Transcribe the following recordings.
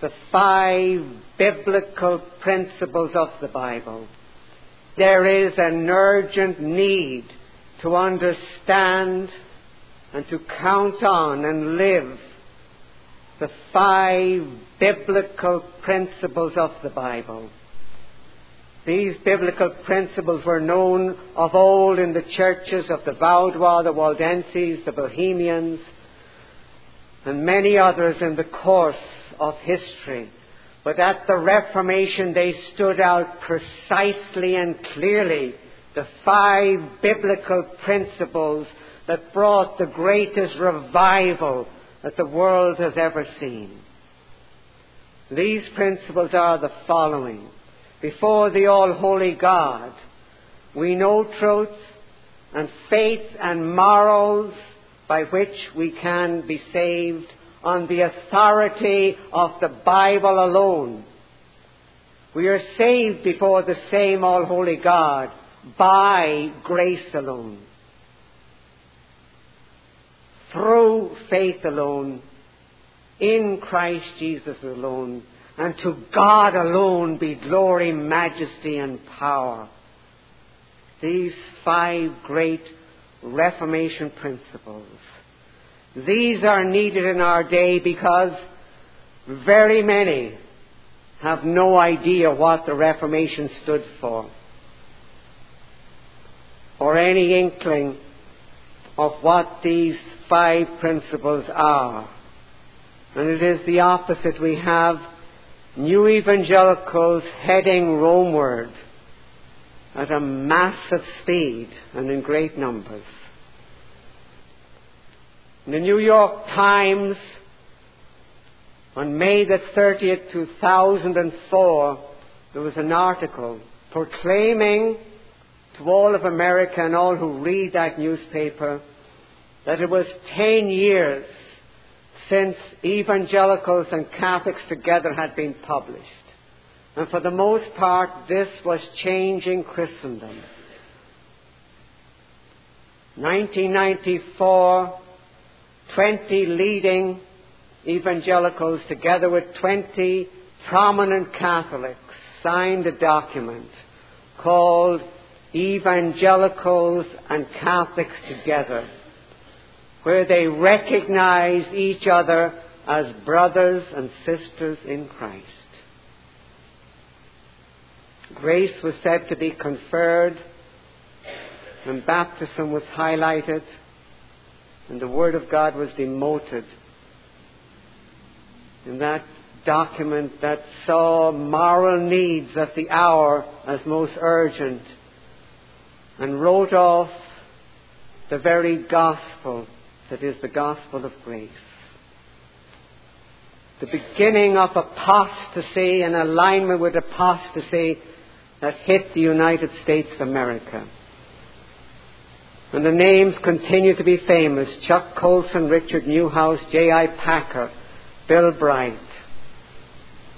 the five biblical principles of the Bible. There is an urgent need to understand and to count on and live the five biblical principles of the Bible. These biblical principles were known of old in the churches of the Vaudois, the Waldenses, the Bohemians, and many others in the course of history. But at the Reformation they stood out precisely and clearly the five biblical principles that brought the greatest revival that the world has ever seen. These principles are the following. Before the all holy God, we know truth and faith and morals by which we can be saved on the authority of the Bible alone. We are saved before the same all holy God by grace alone through faith alone, in Christ Jesus alone, and to God alone be glory, majesty, and power. These five great Reformation principles. These are needed in our day because very many have no idea what the Reformation stood for, or any inkling of what these five principles are. And it is the opposite. We have new evangelicals heading Romeward at a massive speed and in great numbers. In the New York Times, on May the 30th, 2004, there was an article proclaiming to all of America and all who read that newspaper that it was ten years since evangelicals and Catholics together had been published. And for the most part, this was changing Christendom. 1994, 20 leading evangelicals, together with 20 prominent Catholics, signed a document called Evangelicals and Catholics Together where they recognized each other as brothers and sisters in Christ. Grace was said to be conferred, and baptism was highlighted, and the Word of God was demoted. In that document that saw moral needs of the hour as most urgent, and wrote off the very gospel that is the gospel of grace. The beginning of apostasy and alignment with apostasy that hit the United States of America. And the names continue to be famous Chuck Colson, Richard Neuhaus, J.I. Packer, Bill Bright,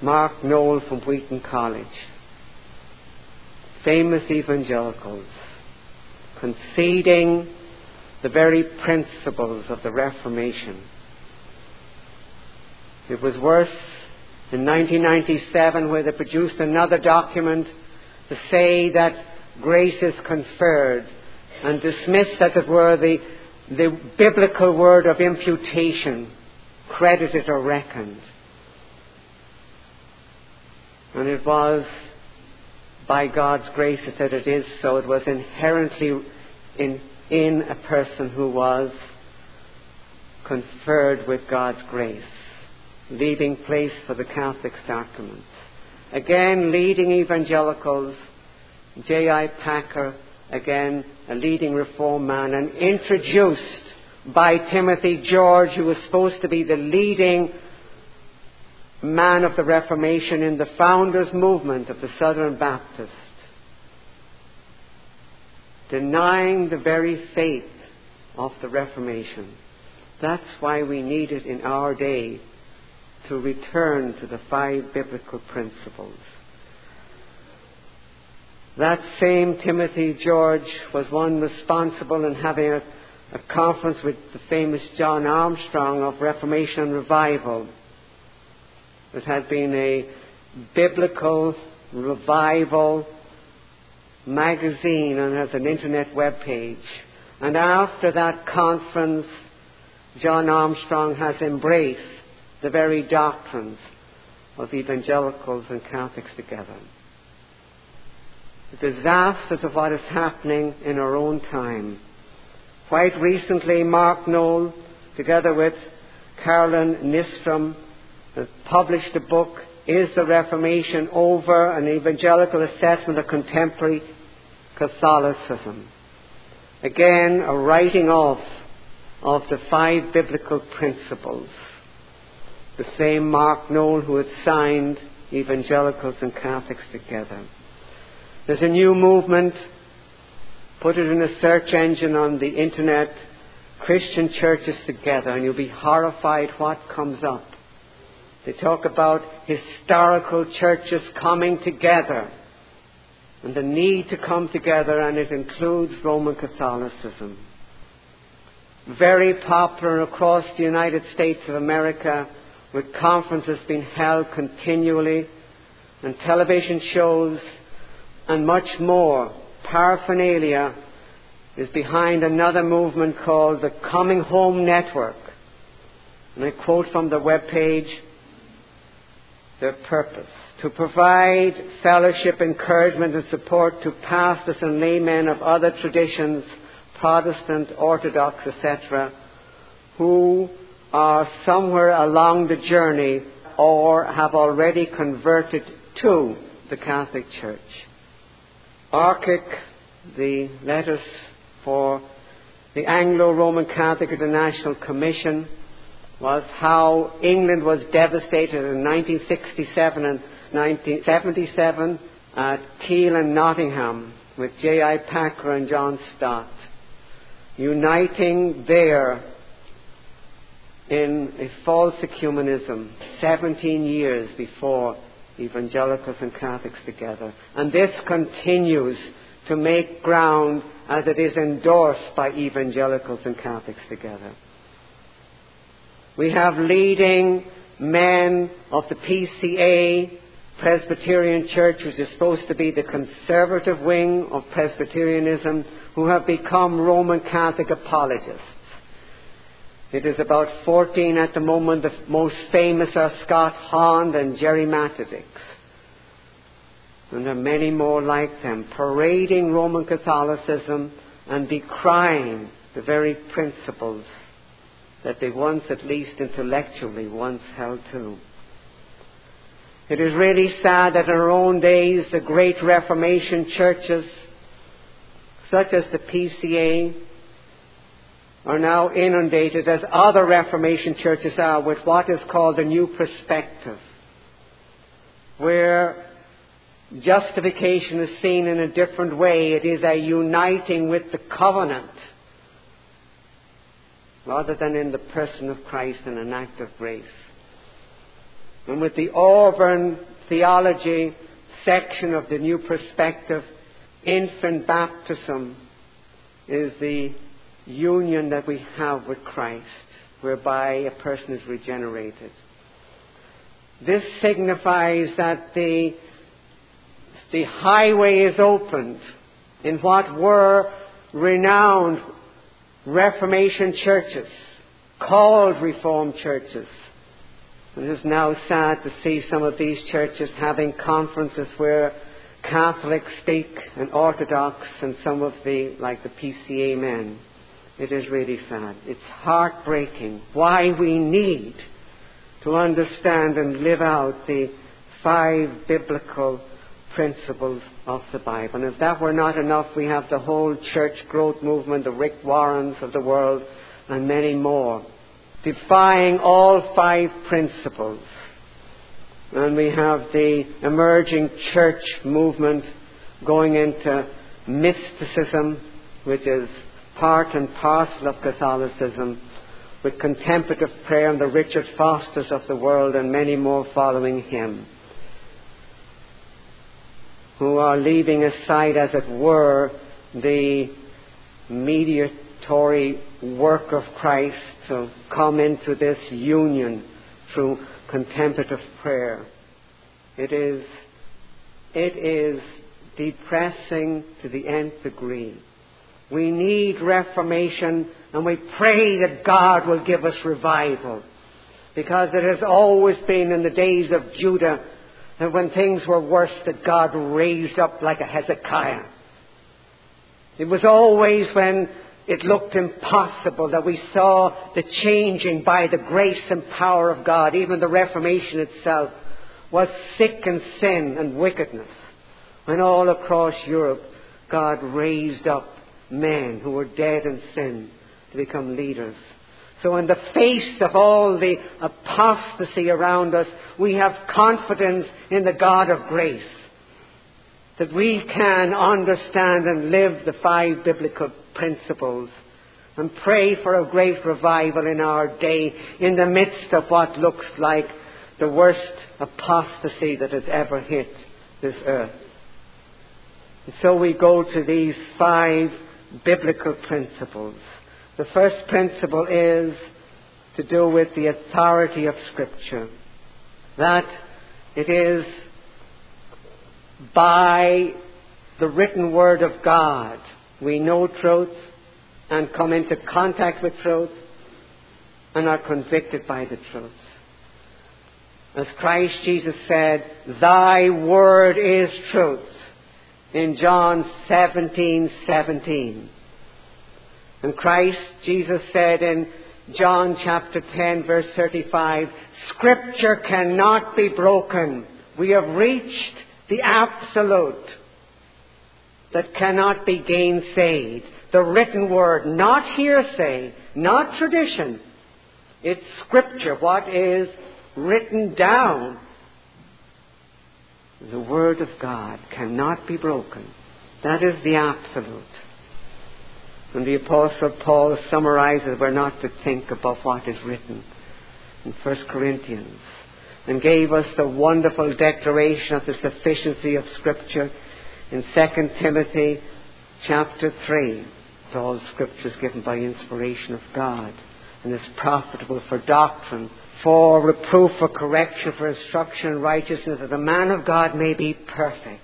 Mark Noll from Wheaton College. Famous evangelicals conceding the very principles of the Reformation. It was worse in 1997 where they produced another document to say that grace is conferred and dismissed, as it were, the, the biblical word of imputation, credited or reckoned. And it was by God's grace that it is so. It was inherently in in a person who was conferred with God's grace, leaving place for the Catholic sacraments. Again, leading evangelicals, J.I. Packer, again, a leading reform man, and introduced by Timothy George, who was supposed to be the leading man of the Reformation in the founders' movement of the Southern Baptists denying the very faith of the Reformation. That's why we need it in our day to return to the five biblical principles. That same Timothy George was one responsible in having a, a conference with the famous John Armstrong of Reformation and Revival. It had been a biblical revival magazine and has an internet web page. And after that conference, John Armstrong has embraced the very doctrines of evangelicals and Catholics together. The disasters of what is happening in our own time. Quite recently, Mark Noll, together with Carolyn Nystrom, has published a book, Is the Reformation Over? An Evangelical Assessment of Contemporary Catholicism. Again, a writing off of the five biblical principles. The same Mark Noll who had signed evangelicals and Catholics together. There's a new movement. Put it in a search engine on the internet. Christian churches together, and you'll be horrified what comes up. They talk about historical churches coming together and the need to come together, and it includes Roman Catholicism. Very popular across the United States of America, with conferences being held continually, and television shows, and much more. Paraphernalia is behind another movement called the Coming Home Network. And I quote from the web page their purpose to provide fellowship, encouragement, and support to pastors and laymen of other traditions, Protestant, Orthodox, etc., who are somewhere along the journey or have already converted to the Catholic Church. ARCIC, the letters for the Anglo-Roman Catholic International Commission, was how England was devastated in 1967 and 1977 at Keele and Nottingham with J.I. Packer and John Stott, uniting there in a false ecumenism 17 years before evangelicals and Catholics together. And this continues to make ground as it is endorsed by evangelicals and Catholics together. We have leading men of the PCA, Presbyterian Church, which is supposed to be the conservative wing of Presbyterianism, who have become Roman Catholic apologists. It is about 14 at the moment. The most famous are Scott Hahn and Gerry Matatics. And there are many more like them, parading Roman Catholicism and decrying the very principles that they once, at least intellectually, once held to. It is really sad that in our own days the great Reformation churches, such as the PCA, are now inundated, as other Reformation churches are, with what is called a new perspective, where justification is seen in a different way. It is a uniting with the covenant rather than in the person of Christ in an act of grace. And with the Auburn theology section of the New Perspective, infant baptism is the union that we have with Christ, whereby a person is regenerated. This signifies that the, the highway is opened in what were renowned Reformation churches, called Reformed churches. It is now sad to see some of these churches having conferences where Catholics speak and Orthodox and some of the, like the PCA men. It is really sad. It's heartbreaking why we need to understand and live out the five biblical principles of the Bible. And if that were not enough, we have the whole church growth movement, the Rick Warrens of the world, and many more, defying all five principles. And we have the emerging church movement going into mysticism, which is part and parcel of Catholicism, with contemplative prayer and the Richard Fosters of the world and many more following him who are leaving aside, as it were, the mediatory work of Christ to come into this union through contemplative prayer. It is, it is depressing to the nth degree. We need reformation and we pray that God will give us revival. Because it has always been in the days of Judah that when things were worse that God raised up like a Hezekiah. It was always when it looked impossible that we saw the changing by the grace and power of God. Even the Reformation itself was sick in sin and wickedness. When all across Europe God raised up men who were dead in sin to become leaders. So in the face of all the apostasy around us, we have confidence in the God of grace. That we can understand and live the five biblical principles and pray for a great revival in our day in the midst of what looks like the worst apostasy that has ever hit this earth. And so we go to these five biblical principles. The first principle is to do with the authority of Scripture. That it is by the written Word of God we know truth and come into contact with truth and are convicted by the truth. As Christ Jesus said, Thy Word is truth in John 17, 17. And Christ, Jesus said in John chapter 10 verse 35, Scripture cannot be broken. We have reached the absolute that cannot be gainsaid. The written word, not hearsay, not tradition. It's Scripture, what is written down. The Word of God cannot be broken. That is the absolute. And the Apostle Paul summarizes we're not to think above what is written in 1 Corinthians and gave us the wonderful declaration of the sufficiency of Scripture in 2 Timothy chapter 3. All Scripture is given by inspiration of God and is profitable for doctrine, for reproof, for correction, for instruction in righteousness, that the man of God may be perfect,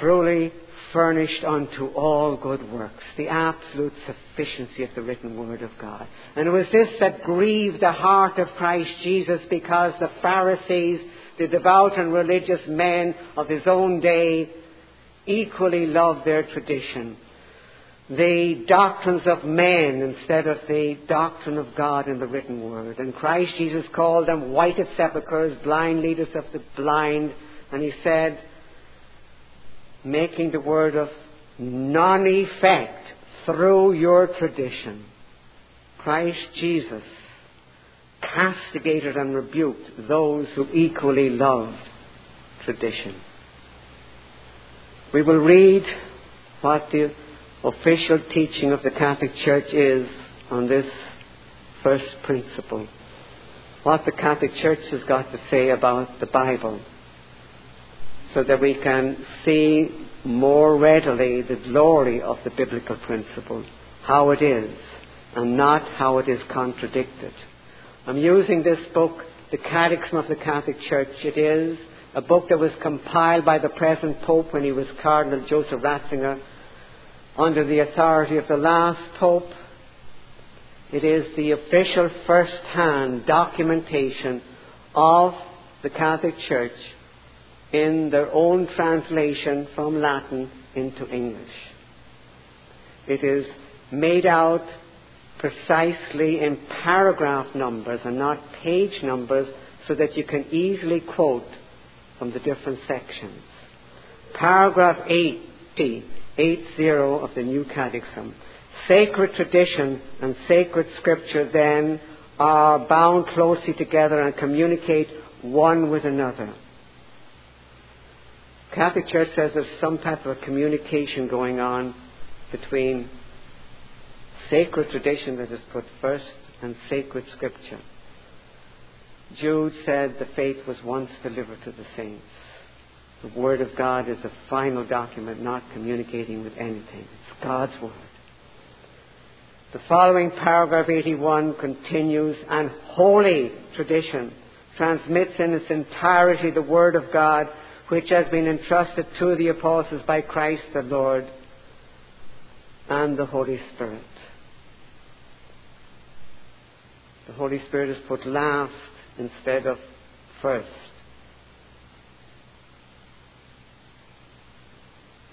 truly furnished unto all good works, the absolute sufficiency of the written word of God. And it was this that grieved the heart of Christ Jesus because the Pharisees, the devout and religious men of his own day, equally loved their tradition. The doctrines of men instead of the doctrine of God in the written word. And Christ Jesus called them white whited sepulchres, blind leaders of the blind. And he said, making the word of non effect through your tradition. Christ Jesus castigated and rebuked those who equally loved tradition. We will read what the official teaching of the Catholic Church is on this first principle. What the Catholic Church has got to say about the Bible so that we can see more readily the glory of the biblical principle, how it is, and not how it is contradicted. I'm using this book, The Catechism of the Catholic Church. It is a book that was compiled by the present Pope when he was Cardinal Joseph Ratzinger under the authority of the last Pope. It is the official first hand documentation of the Catholic Church in their own translation from Latin into English. It is made out precisely in paragraph numbers and not page numbers so that you can easily quote from the different sections. Paragraph 80, 80 of the New Catechism. Sacred tradition and sacred scripture then are bound closely together and communicate one with another. Catholic Church says there's some type of communication going on between sacred tradition that is put first and sacred scripture. Jude said the faith was once delivered to the saints. The Word of God is a final document, not communicating with anything. It's God's Word. The following paragraph 81 continues, and holy tradition transmits in its entirety the Word of God, which has been entrusted to the apostles by Christ the Lord and the Holy Spirit. The Holy Spirit is put last instead of first.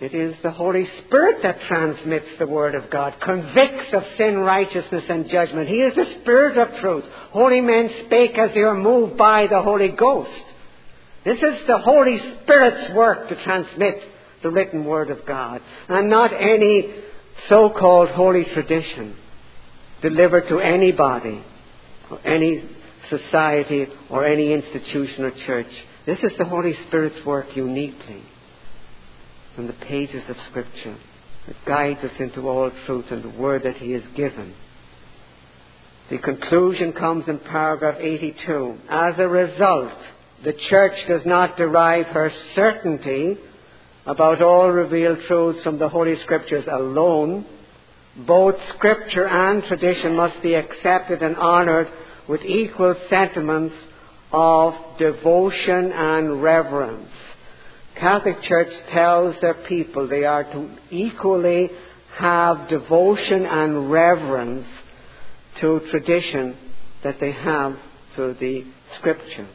It is the Holy Spirit that transmits the Word of God, convicts of sin, righteousness, and judgment. He is the Spirit of truth. Holy men spake as they were moved by the Holy Ghost. This is the Holy Spirit's work to transmit the written Word of God, and not any so called holy tradition delivered to anybody, or any society, or any institution or church. This is the Holy Spirit's work uniquely from the pages of Scripture that guides us into all truth and the word that He has given. The conclusion comes in paragraph 82. As a result, the church does not derive her certainty about all revealed truths from the Holy Scriptures alone. Both Scripture and tradition must be accepted and honored with equal sentiments of devotion and reverence. Catholic Church tells their people they are to equally have devotion and reverence to tradition that they have to the Scripture.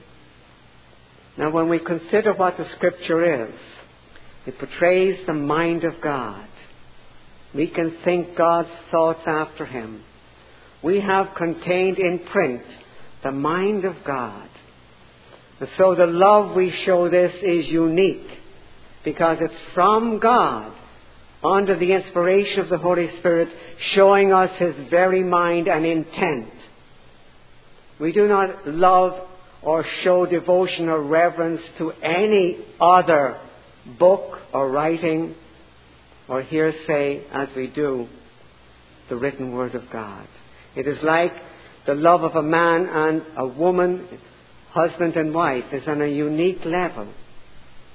Now, when we consider what the Scripture is, it portrays the mind of God. We can think God's thoughts after Him. We have contained in print the mind of God. So the love we show this is unique because it's from God under the inspiration of the Holy Spirit showing us His very mind and intent. We do not love or show devotion or reverence to any other book or writing or hearsay as we do the written Word of God. It is like the love of a man and a woman husband and wife is on a unique level.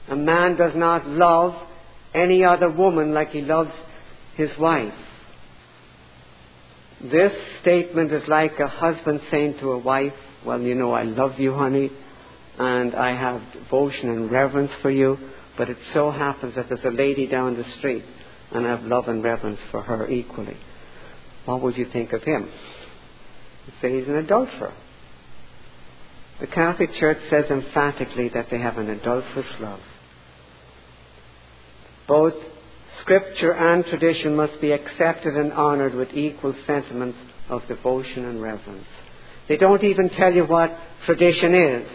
A man does not love any other woman like he loves his wife. This statement is like a husband saying to a wife, Well, you know, I love you, honey, and I have devotion and reverence for you, but it so happens that there's a lady down the street, and I have love and reverence for her equally. What would you think of him? Say he's an adulterer. The Catholic Church says emphatically that they have an adulterous love. Both Scripture and tradition must be accepted and honoured with equal sentiments of devotion and reverence. They don't even tell you what tradition is.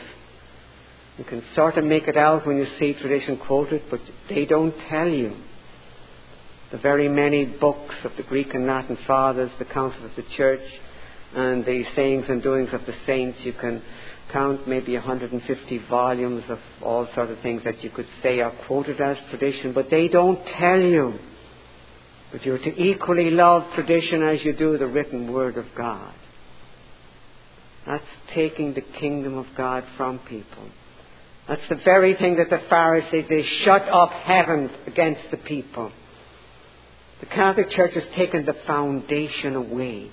You can sort of make it out when you see tradition quoted, but they don't tell you. The very many books of the Greek and Latin fathers, the councils of the church, and the sayings and doings of the saints, you can count maybe 150 volumes of all sorts of things that you could say are quoted as tradition, but they don't tell you. But you're to equally love tradition as you do the written word of God. That's taking the kingdom of God from people. That's the very thing that the Pharisees, they shut up heaven against the people. The Catholic Church has taken the foundation away,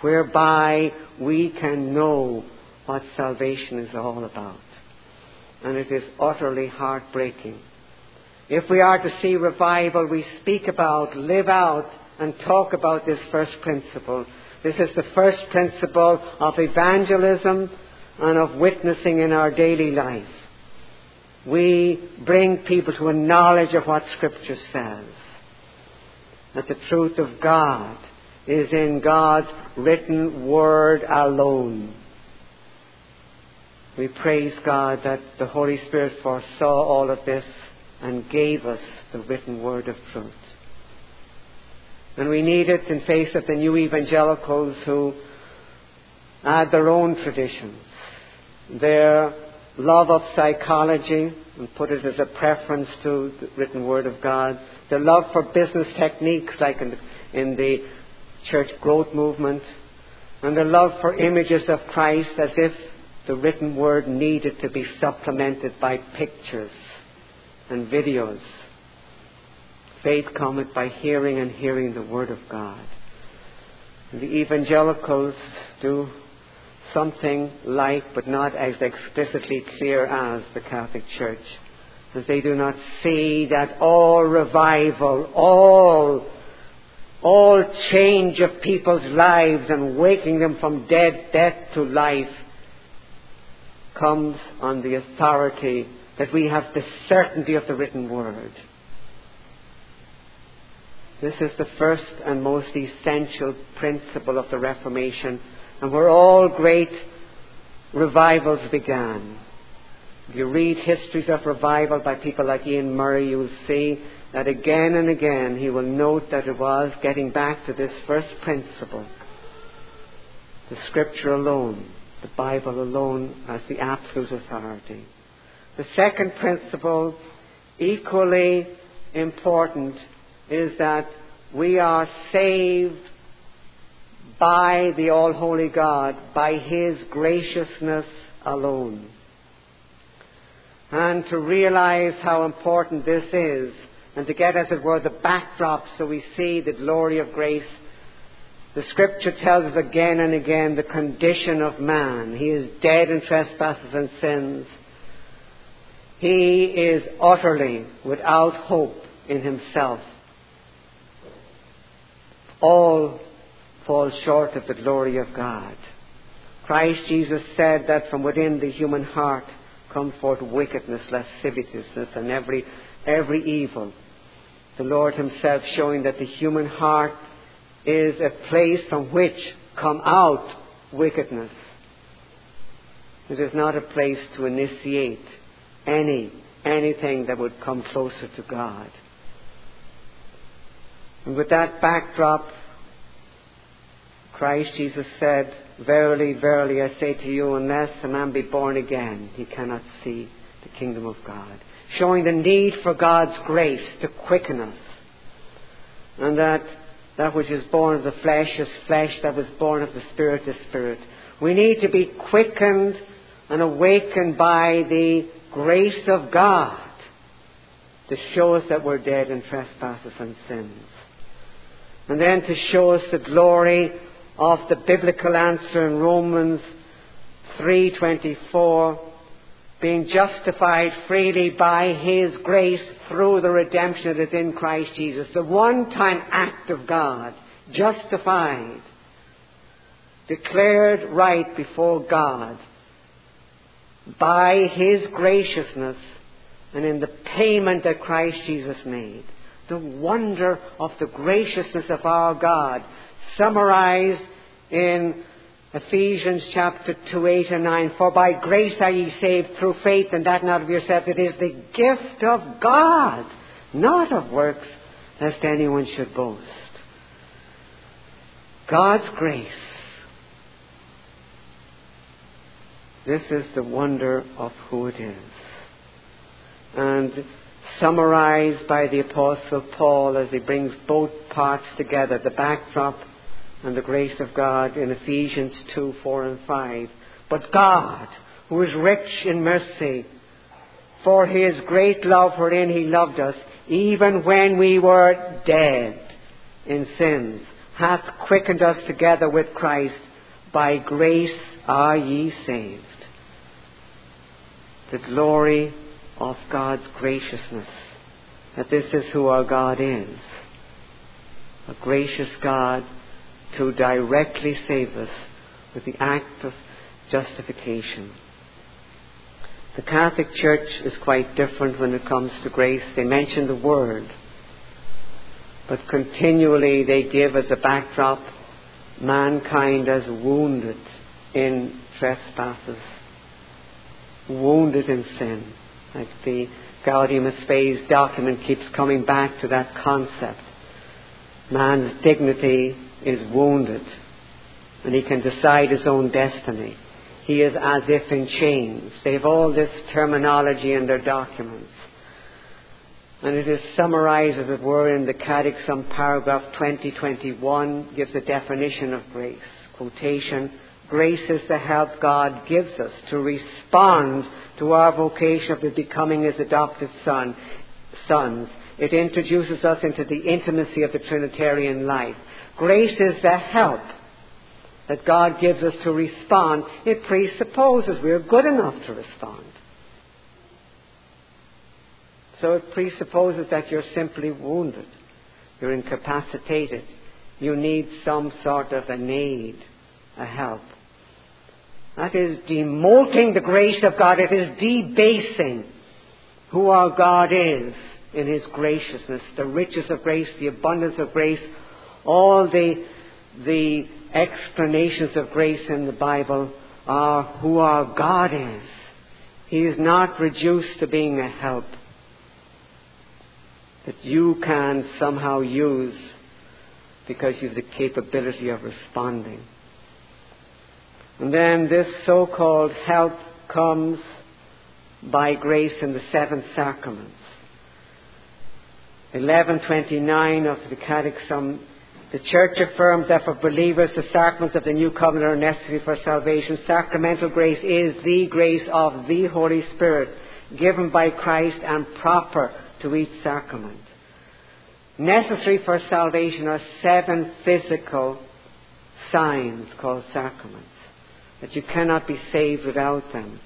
whereby we can know what salvation is all about. And it is utterly heartbreaking. If we are to see revival, we speak about, live out, and talk about this first principle. This is the first principle of evangelism and of witnessing in our daily life. We bring people to a knowledge of what Scripture says. That the truth of God is in God's written word alone. We praise God that the Holy Spirit foresaw all of this and gave us the written word of truth. And we need it in face of the new evangelicals who add their own traditions, their love of psychology, and put it as a preference to the written word of God, their love for business techniques like in the, in the church growth movement, and their love for images of Christ as if the written word needed to be supplemented by pictures and videos. Faith cometh by hearing and hearing the word of God. The evangelicals do something like, but not as explicitly clear as the Catholic Church. As they do not see that all revival, all, all change of people's lives and waking them from dead death to life comes on the authority that we have the certainty of the written word. This is the first and most essential principle of the Reformation and where all great revivals began. If you read histories of revival by people like Iain Murray, you will see that again and again he will note that it was getting back to this first principle the Scripture alone, the Bible alone as the absolute authority. The second principle, equally important, is that we are saved by the All Holy God, by His graciousness alone. And to realize how important this is, and to get, as it were, the backdrop so we see the glory of grace, the Scripture tells us again and again the condition of man. He is dead in trespasses and sins. He is utterly without hope in himself. All fall short of the glory of God. Christ Jesus said that from within the human heart come forth wickedness, lasciviousness, and every, every evil. The Lord Himself showing that the human heart is a place from which come out wickedness. It is not a place to initiate any anything that would come closer to God. And with that backdrop, Christ Jesus said, Verily, verily, I say to you, unless a man be born again, he cannot see the kingdom of God. Showing the need for God's grace to quicken us. And that that which is born of the flesh is flesh, that was born of the Spirit is spirit. We need to be quickened and awakened by the grace of God to show us that we're dead in trespasses and sins. And then to show us the glory of the biblical answer in Romans 3:24 being justified freely by his grace through the redemption that is in Christ Jesus. The one-time act of God justified declared right before God by his graciousness and in the payment that Christ Jesus made. The wonder of the graciousness of our God summarized in Ephesians chapter 2, 8 and 9. For by grace are ye saved through faith, and that not of yourselves. It is the gift of God, not of works, lest anyone should boast. God's grace. This is the wonder of who it is. And summarized by the Apostle Paul as he brings both parts together the backdrop and the grace of God in Ephesians 2 4 and 5. But God, who is rich in mercy, for his great love wherein he loved us, even when we were dead in sins, hath quickened us together with Christ. By grace are ye saved. The glory of God's graciousness, that this is who our God is. A gracious God to directly save us with the act of justification. The Catholic Church is quite different when it comes to grace. They mention the Word, but continually they give as a backdrop mankind as wounded in trespasses, wounded in sin. Like the Gaudium et document keeps coming back to that concept. Man's dignity is wounded and he can decide his own destiny. He is as if in chains. They have all this terminology in their documents. And it is summarized, as it were, in the Catechism, paragraph 2021, gives a definition of grace. Quotation Grace is the help God gives us to respond to our vocation of becoming His adopted son, sons. It introduces us into the intimacy of the Trinitarian life Grace is the help that God gives us to respond. It presupposes we're good enough to respond. So it presupposes that you're simply wounded. You're incapacitated. You need some sort of an aid, a help. That is demoting the grace of God. It is debasing who our God is in His graciousness, the riches of grace, the abundance of grace, all the, the explanations of grace in the Bible are who our God is. He is not reduced to being a help that you can somehow use because you have the capability of responding. And then this so called help comes by grace in the seven sacraments. 1129 of the Catechism, the Church affirms that for believers the sacraments of the New Covenant are necessary for salvation. Sacramental grace is the grace of the Holy Spirit given by Christ and proper to each sacrament. Necessary for salvation are seven physical signs called sacraments, that you cannot be saved without them.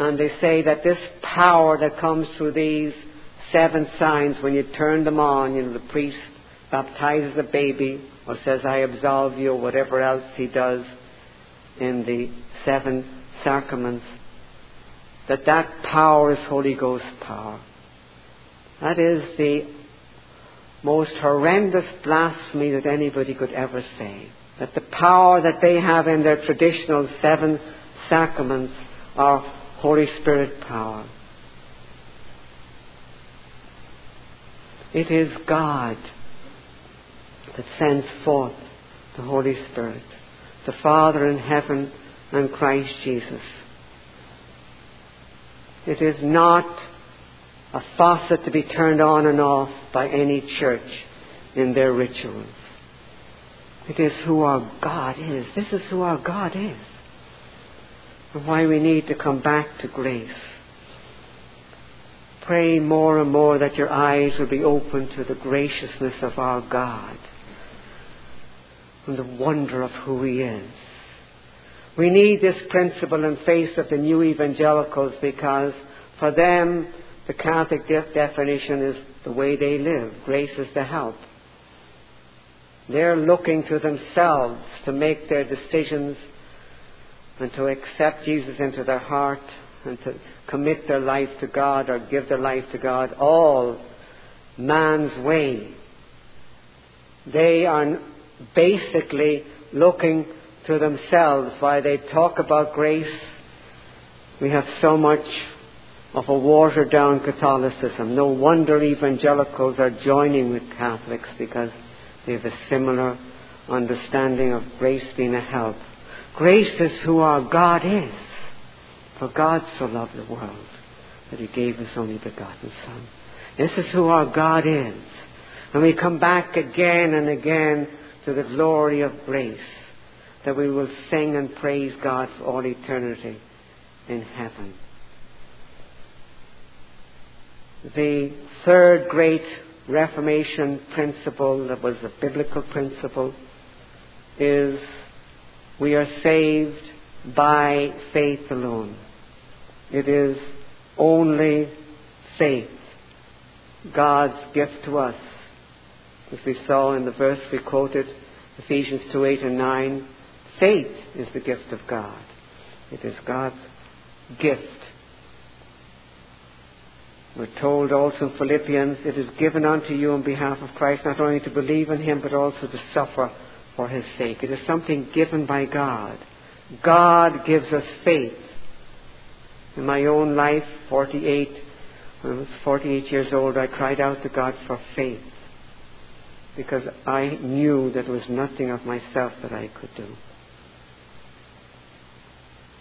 And they say that this power that comes through these seven signs, when you turn them on, you know, the priest baptizes a baby or says, I absolve you, or whatever else he does in the seven sacraments, that that power is Holy Ghost power. That is the most horrendous blasphemy that anybody could ever say. That the power that they have in their traditional seven sacraments are Holy Spirit power. It is God that sends forth the Holy Spirit, the Father in heaven and Christ Jesus. It is not a faucet to be turned on and off by any church in their rituals. It is who our God is. This is who our God is. And why we need to come back to grace. Pray more and more that your eyes will be open to the graciousness of our God and the wonder of who He is. We need this principle in face of the new evangelicals because for them the Catholic de- definition is the way they live. Grace is the help. They're looking to themselves to make their decisions and to accept Jesus into their heart and to commit their life to God or give their life to God, all man's way. They are basically looking to themselves. why they talk about grace, we have so much of a watered down Catholicism. No wonder evangelicals are joining with Catholics because they have a similar understanding of grace being a help. Grace is who our God is. For God so loved the world that he gave his only begotten Son. This is who our God is. And we come back again and again to the glory of grace that we will sing and praise God for all eternity in heaven. The third great Reformation principle that was a biblical principle is we are saved by faith alone. It is only faith, God's gift to us. As we saw in the verse we quoted, Ephesians 2 8 and 9, faith is the gift of God. It is God's gift we're told also in Philippians, it is given unto you on behalf of Christ not only to believe in Him, but also to suffer for His sake. It is something given by God. God gives us faith. In my own life, 48, when I was 48 years old, I cried out to God for faith because I knew that there was nothing of myself that I could do.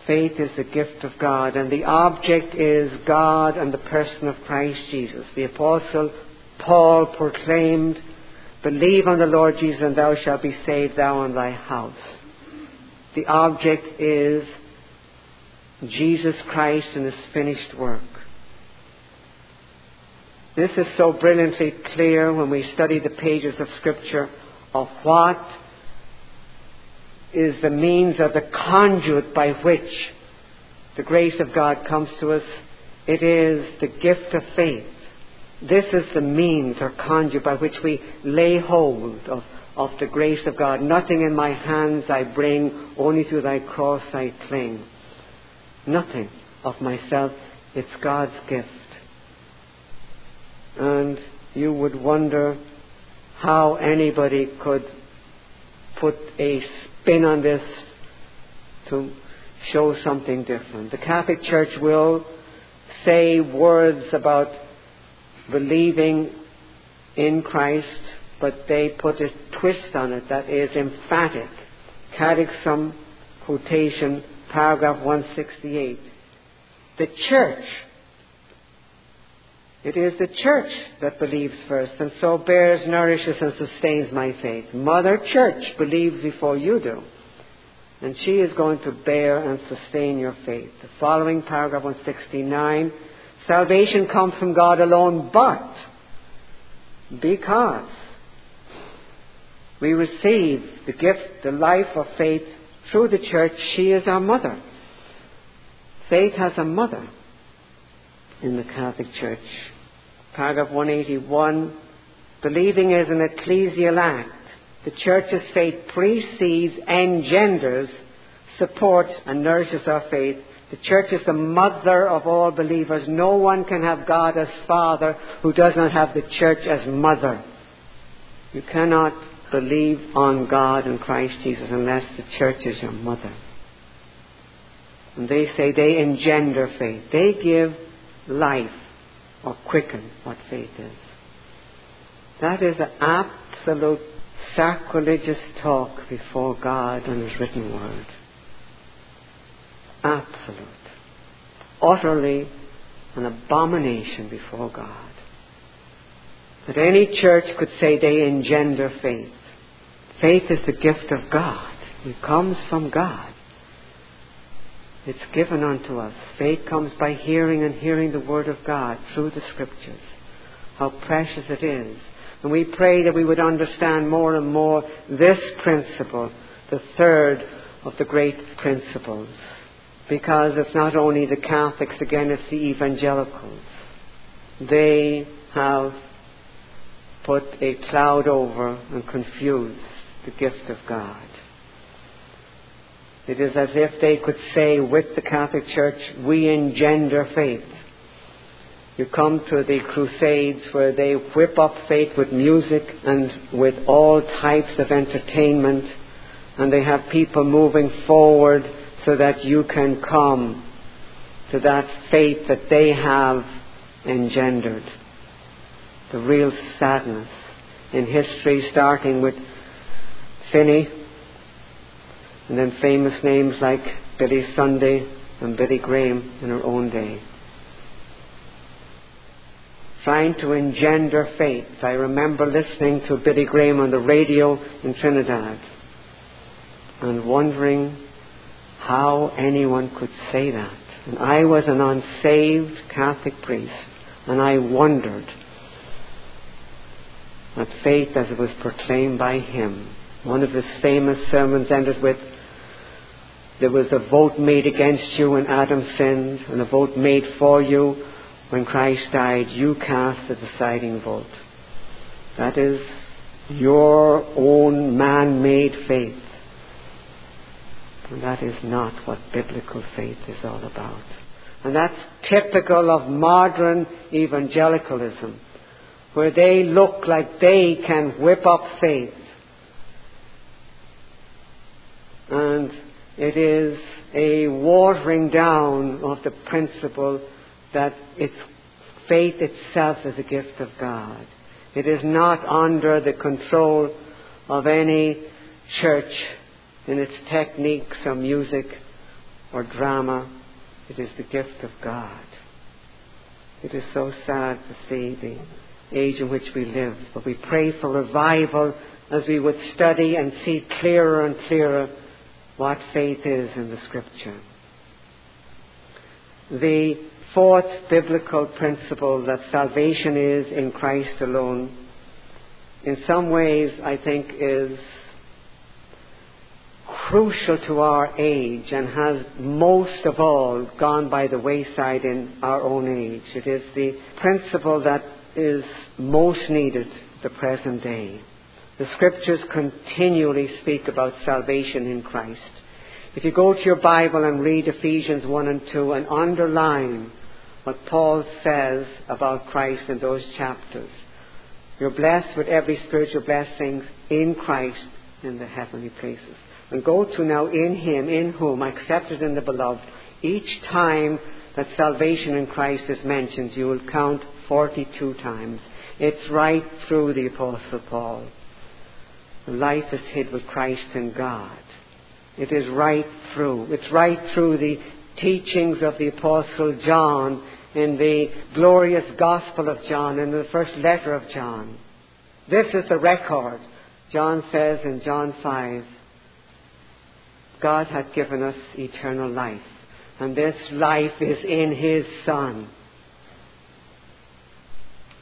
Faith is a gift of God, and the object is God and the person of Christ Jesus. The Apostle Paul proclaimed, Believe on the Lord Jesus, and thou shalt be saved, thou and thy house. The object is Jesus Christ and his finished work. This is so brilliantly clear when we study the pages of Scripture of what is the means or the conduit by which the grace of God comes to us. It is the gift of faith. This is the means or conduit by which we lay hold of, of the grace of God. Nothing in my hands I bring, only to thy cross I cling. Nothing of myself, it's God's gift. And you would wonder how anybody could put a spin on this to show something different. The Catholic Church will say words about believing in Christ, but they put a twist on it that is emphatic. Catechism quotation, paragraph 168. The church, it is the church that believes first, and so bears, nourishes, and sustains my faith. Mother Church believes before you do. And she is going to bear and sustain your faith. The following paragraph 169 Salvation comes from God alone, but because we receive the gift, the life of faith through the church, she is our mother. Faith has a mother in the Catholic Church. Paragraph 181 Believing is an ecclesial act. The church's faith precedes, engenders, supports, and nourishes our faith the church is the mother of all believers. No one can have God as father who does not have the church as mother. You cannot believe on God and Christ Jesus unless the church is your mother. And they say they engender faith. They give life or quicken what faith is. That is an absolute sacrilegious talk before God and His written word absolute, utterly an abomination before God. That any church could say they engender faith. Faith is the gift of God. It comes from God. It's given unto us. Faith comes by hearing and hearing the Word of God through the Scriptures. How precious it is. And we pray that we would understand more and more this principle, the third of the great principles because it's not only the Catholics, again, it's the evangelicals. They have put a cloud over and confused the gift of God. It is as if they could say with the Catholic Church, we engender faith. You come to the Crusades where they whip up faith with music and with all types of entertainment, and they have people moving forward so that you can come to that faith that they have engendered. The real sadness in history, starting with Finney, and then famous names like Billy Sunday and Billy Graham in her own day. Trying to engender faith. I remember listening to Billy Graham on the radio in Trinidad and wondering how anyone could say that. And I was an unsaved Catholic priest, and I wondered at faith as it was proclaimed by him. One of his famous sermons ended with, There was a vote made against you when Adam sinned, and a vote made for you when Christ died. You cast the deciding vote. That is your own man made faith. And that is not what biblical faith is all about. And that's typical of modern evangelicalism, where they look like they can whip up faith. And it is a watering down of the principle that it's faith itself is a gift of God. It is not under the control of any church in its techniques or music or drama. It is the gift of God. It is so sad to see the age in which we live, but we pray for revival as we would study and see clearer and clearer what faith is in the Scripture. The fourth biblical principle that salvation is in Christ alone, in some ways, I think, is crucial to our age and has most of all gone by the wayside in our own age. It is the principle that is most needed the present day. The scriptures continually speak about salvation in Christ. If you go to your Bible and read Ephesians 1 and 2 and underline what Paul says about Christ in those chapters, you're blessed with every spiritual blessing in Christ in the heavenly places. And go to now in Him, in whom, accepted in the beloved. Each time that salvation in Christ is mentioned, you will count 42 times. It's right through the Apostle Paul. Life is hid with Christ in God. It is right through. It's right through the teachings of the Apostle John in the glorious Gospel of John, in the first letter of John. This is the record. John says in John 5 God hath given us eternal life, and this life is in His Son.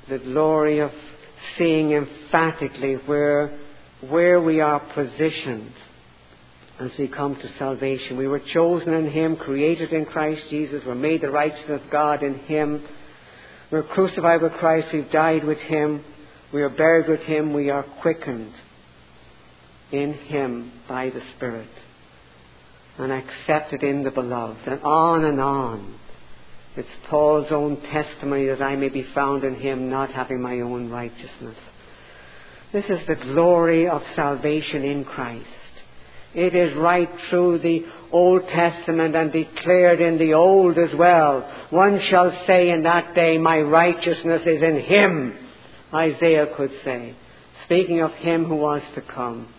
The glory of seeing emphatically where, where we are positioned as we come to salvation. We were chosen in Him, created in Christ Jesus, we're made the righteousness of God in Him. We're crucified with Christ, we've died with Him, we are buried with Him, we are quickened in Him by the Spirit and accepted in the beloved, and on and on. It's Paul's own testimony that I may be found in him, not having my own righteousness. This is the glory of salvation in Christ. It is right through the Old Testament and declared in the Old as well. One shall say in that day, My righteousness is in Him, Isaiah could say, speaking of Him who was to come.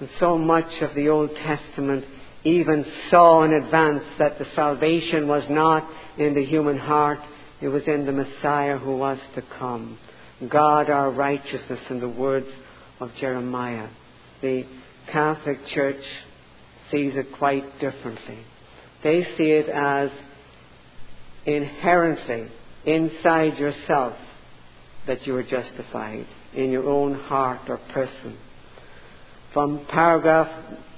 And so much of the Old Testament even saw in advance that the salvation was not in the human heart, it was in the Messiah who was to come. God our righteousness, in the words of Jeremiah. The Catholic Church sees it quite differently. They see it as inherently inside yourself that you are justified in your own heart or person from paragraph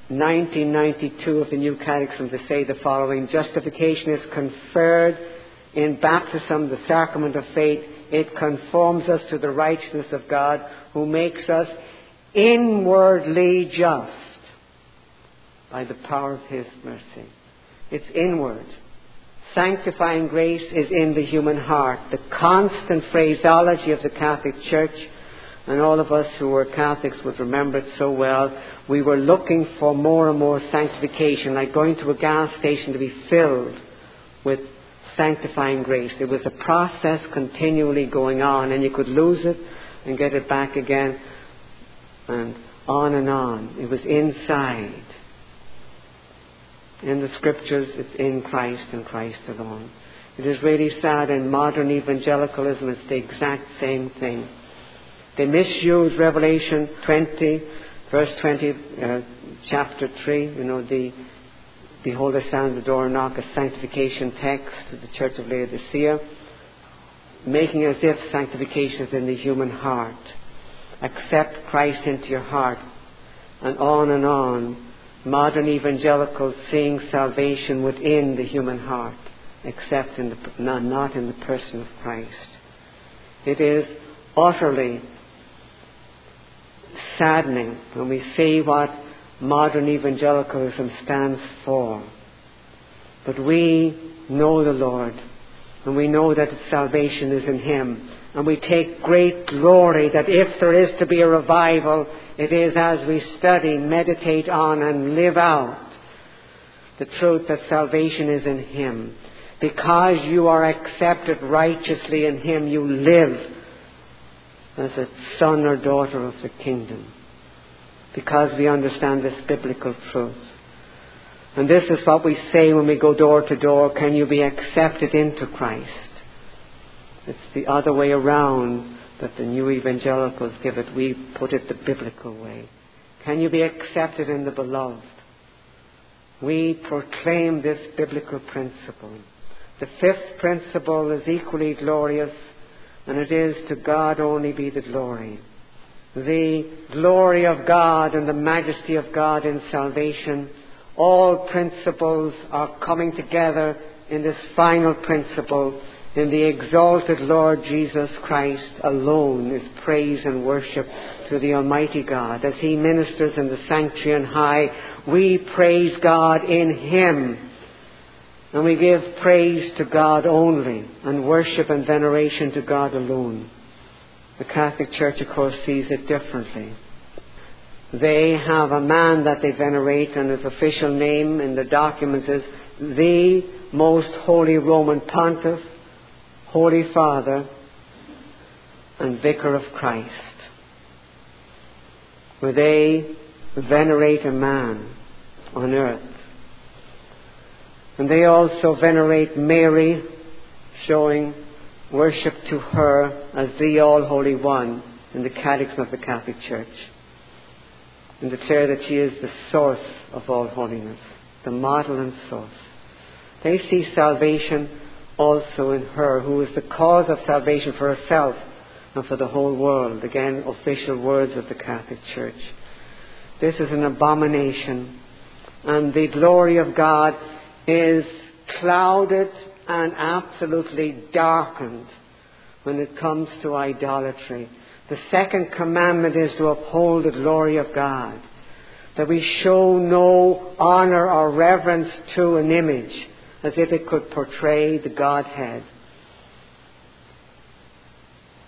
1992 of the New Catechism they say the following Justification is conferred in baptism, the sacrament of faith. It conforms us to the righteousness of God who makes us inwardly just by the power of His mercy. It's inward. Sanctifying grace is in the human heart. The constant phraseology of the Catholic Church and all of us who were Catholics would remember it so well. We were looking for more and more sanctification, like going to a gas station to be filled with sanctifying grace. It was a process continually going on, and you could lose it and get it back again, and on and on. It was inside. In the scriptures, it's in Christ and Christ alone. It is really sad in modern evangelicalism, it's the exact same thing. They misuse Revelation 20, verse 20, uh, chapter 3, you know, the Behold, I stand at the door and knock, a sanctification text to the church of Laodicea, making as if sanctification is in the human heart. Accept Christ into your heart, and on and on. Modern evangelicals seeing salvation within the human heart, except in the, not, not in the person of Christ. It is utterly saddening when we see what modern evangelicalism stands for. But we know the Lord, and we know that salvation is in Him. And we take great glory that if there is to be a revival, it is as we study, meditate on, and live out the truth that salvation is in Him. Because you are accepted righteously in Him, you live as a son or daughter of the kingdom because we understand this biblical truth. And this is what we say when we go door to door can you be accepted into Christ? It's the other way around that the new evangelicals give it. We put it the biblical way. Can you be accepted in the beloved? We proclaim this biblical principle. The fifth principle is equally glorious, and it is to God only be the glory. The glory of God and the majesty of God in salvation, all principles are coming together in this final principle. In the exalted Lord Jesus Christ alone is praise and worship to the Almighty God. As He ministers in the sanctuary on high, we praise God in Him and we give praise to God only and worship and veneration to God alone. The Catholic Church, of course, sees it differently. They have a man that they venerate, and his official name in the documents is the Most Holy Roman Pontiff, Holy Father, and Vicar of Christ. Where they venerate a man on earth and they also venerate Mary, showing worship to her as the All Holy One in the Catechism of the Catholic Church. And declare that she is the source of all holiness, the model and source. They see salvation also in her, who is the cause of salvation for herself and for the whole world. Again, official words of the Catholic Church. This is an abomination. And the glory of God is clouded and absolutely darkened when it comes to idolatry. The second commandment is to uphold the glory of God, that we show no honor or reverence to an image as if it could portray the Godhead.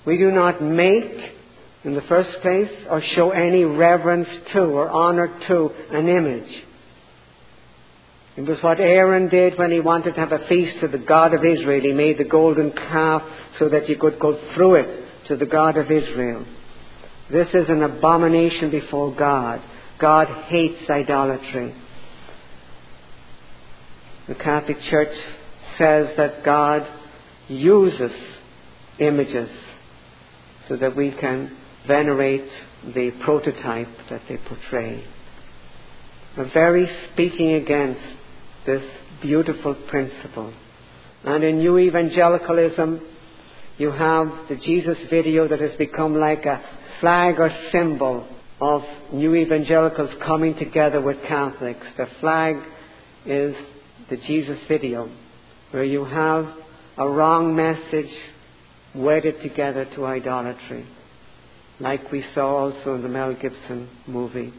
We do not make, in the first place, or show any reverence to or honor to an image. It was what Aaron did when he wanted to have a feast to the God of Israel. He made the golden calf so that you could go through it to the God of Israel. This is an abomination before God. God hates idolatry. The Catholic Church says that God uses images so that we can venerate the prototype that they portray. Very speaking against this beautiful principle. And in New Evangelicalism, you have the Jesus video that has become like a flag or symbol of New Evangelicals coming together with Catholics. The flag is the Jesus video, where you have a wrong message wedded together to idolatry, like we saw also in the Mel Gibson movie.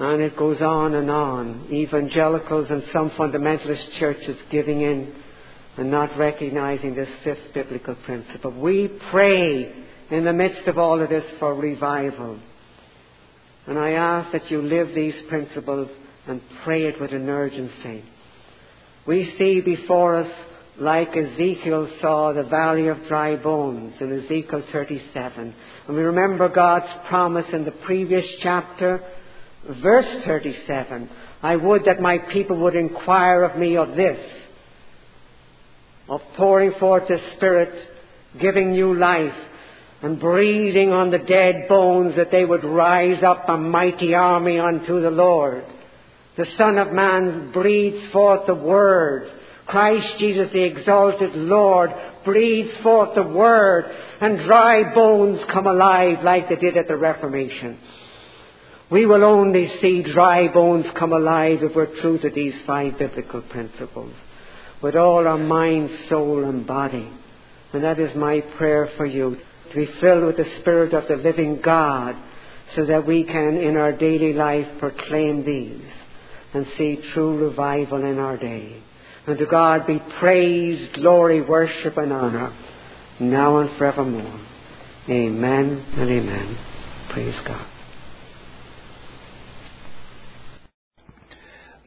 And it goes on and on. Evangelicals and some fundamentalist churches giving in and not recognizing this fifth biblical principle. We pray in the midst of all of this for revival. And I ask that you live these principles and pray it with an urgency. We see before us, like Ezekiel saw, the valley of dry bones in Ezekiel 37. And we remember God's promise in the previous chapter Verse 37 I would that my people would inquire of me of this, of pouring forth the Spirit, giving new life, and breathing on the dead bones that they would rise up a mighty army unto the Lord. The Son of Man breathes forth the Word. Christ Jesus, the exalted Lord, breathes forth the Word, and dry bones come alive like they did at the Reformation. We will only see dry bones come alive if we're true to these five biblical principles with all our mind, soul, and body. And that is my prayer for you to be filled with the Spirit of the living God so that we can, in our daily life, proclaim these and see true revival in our day. And to God be praise, glory, worship, and honor, now and forevermore. Amen and amen. Praise God.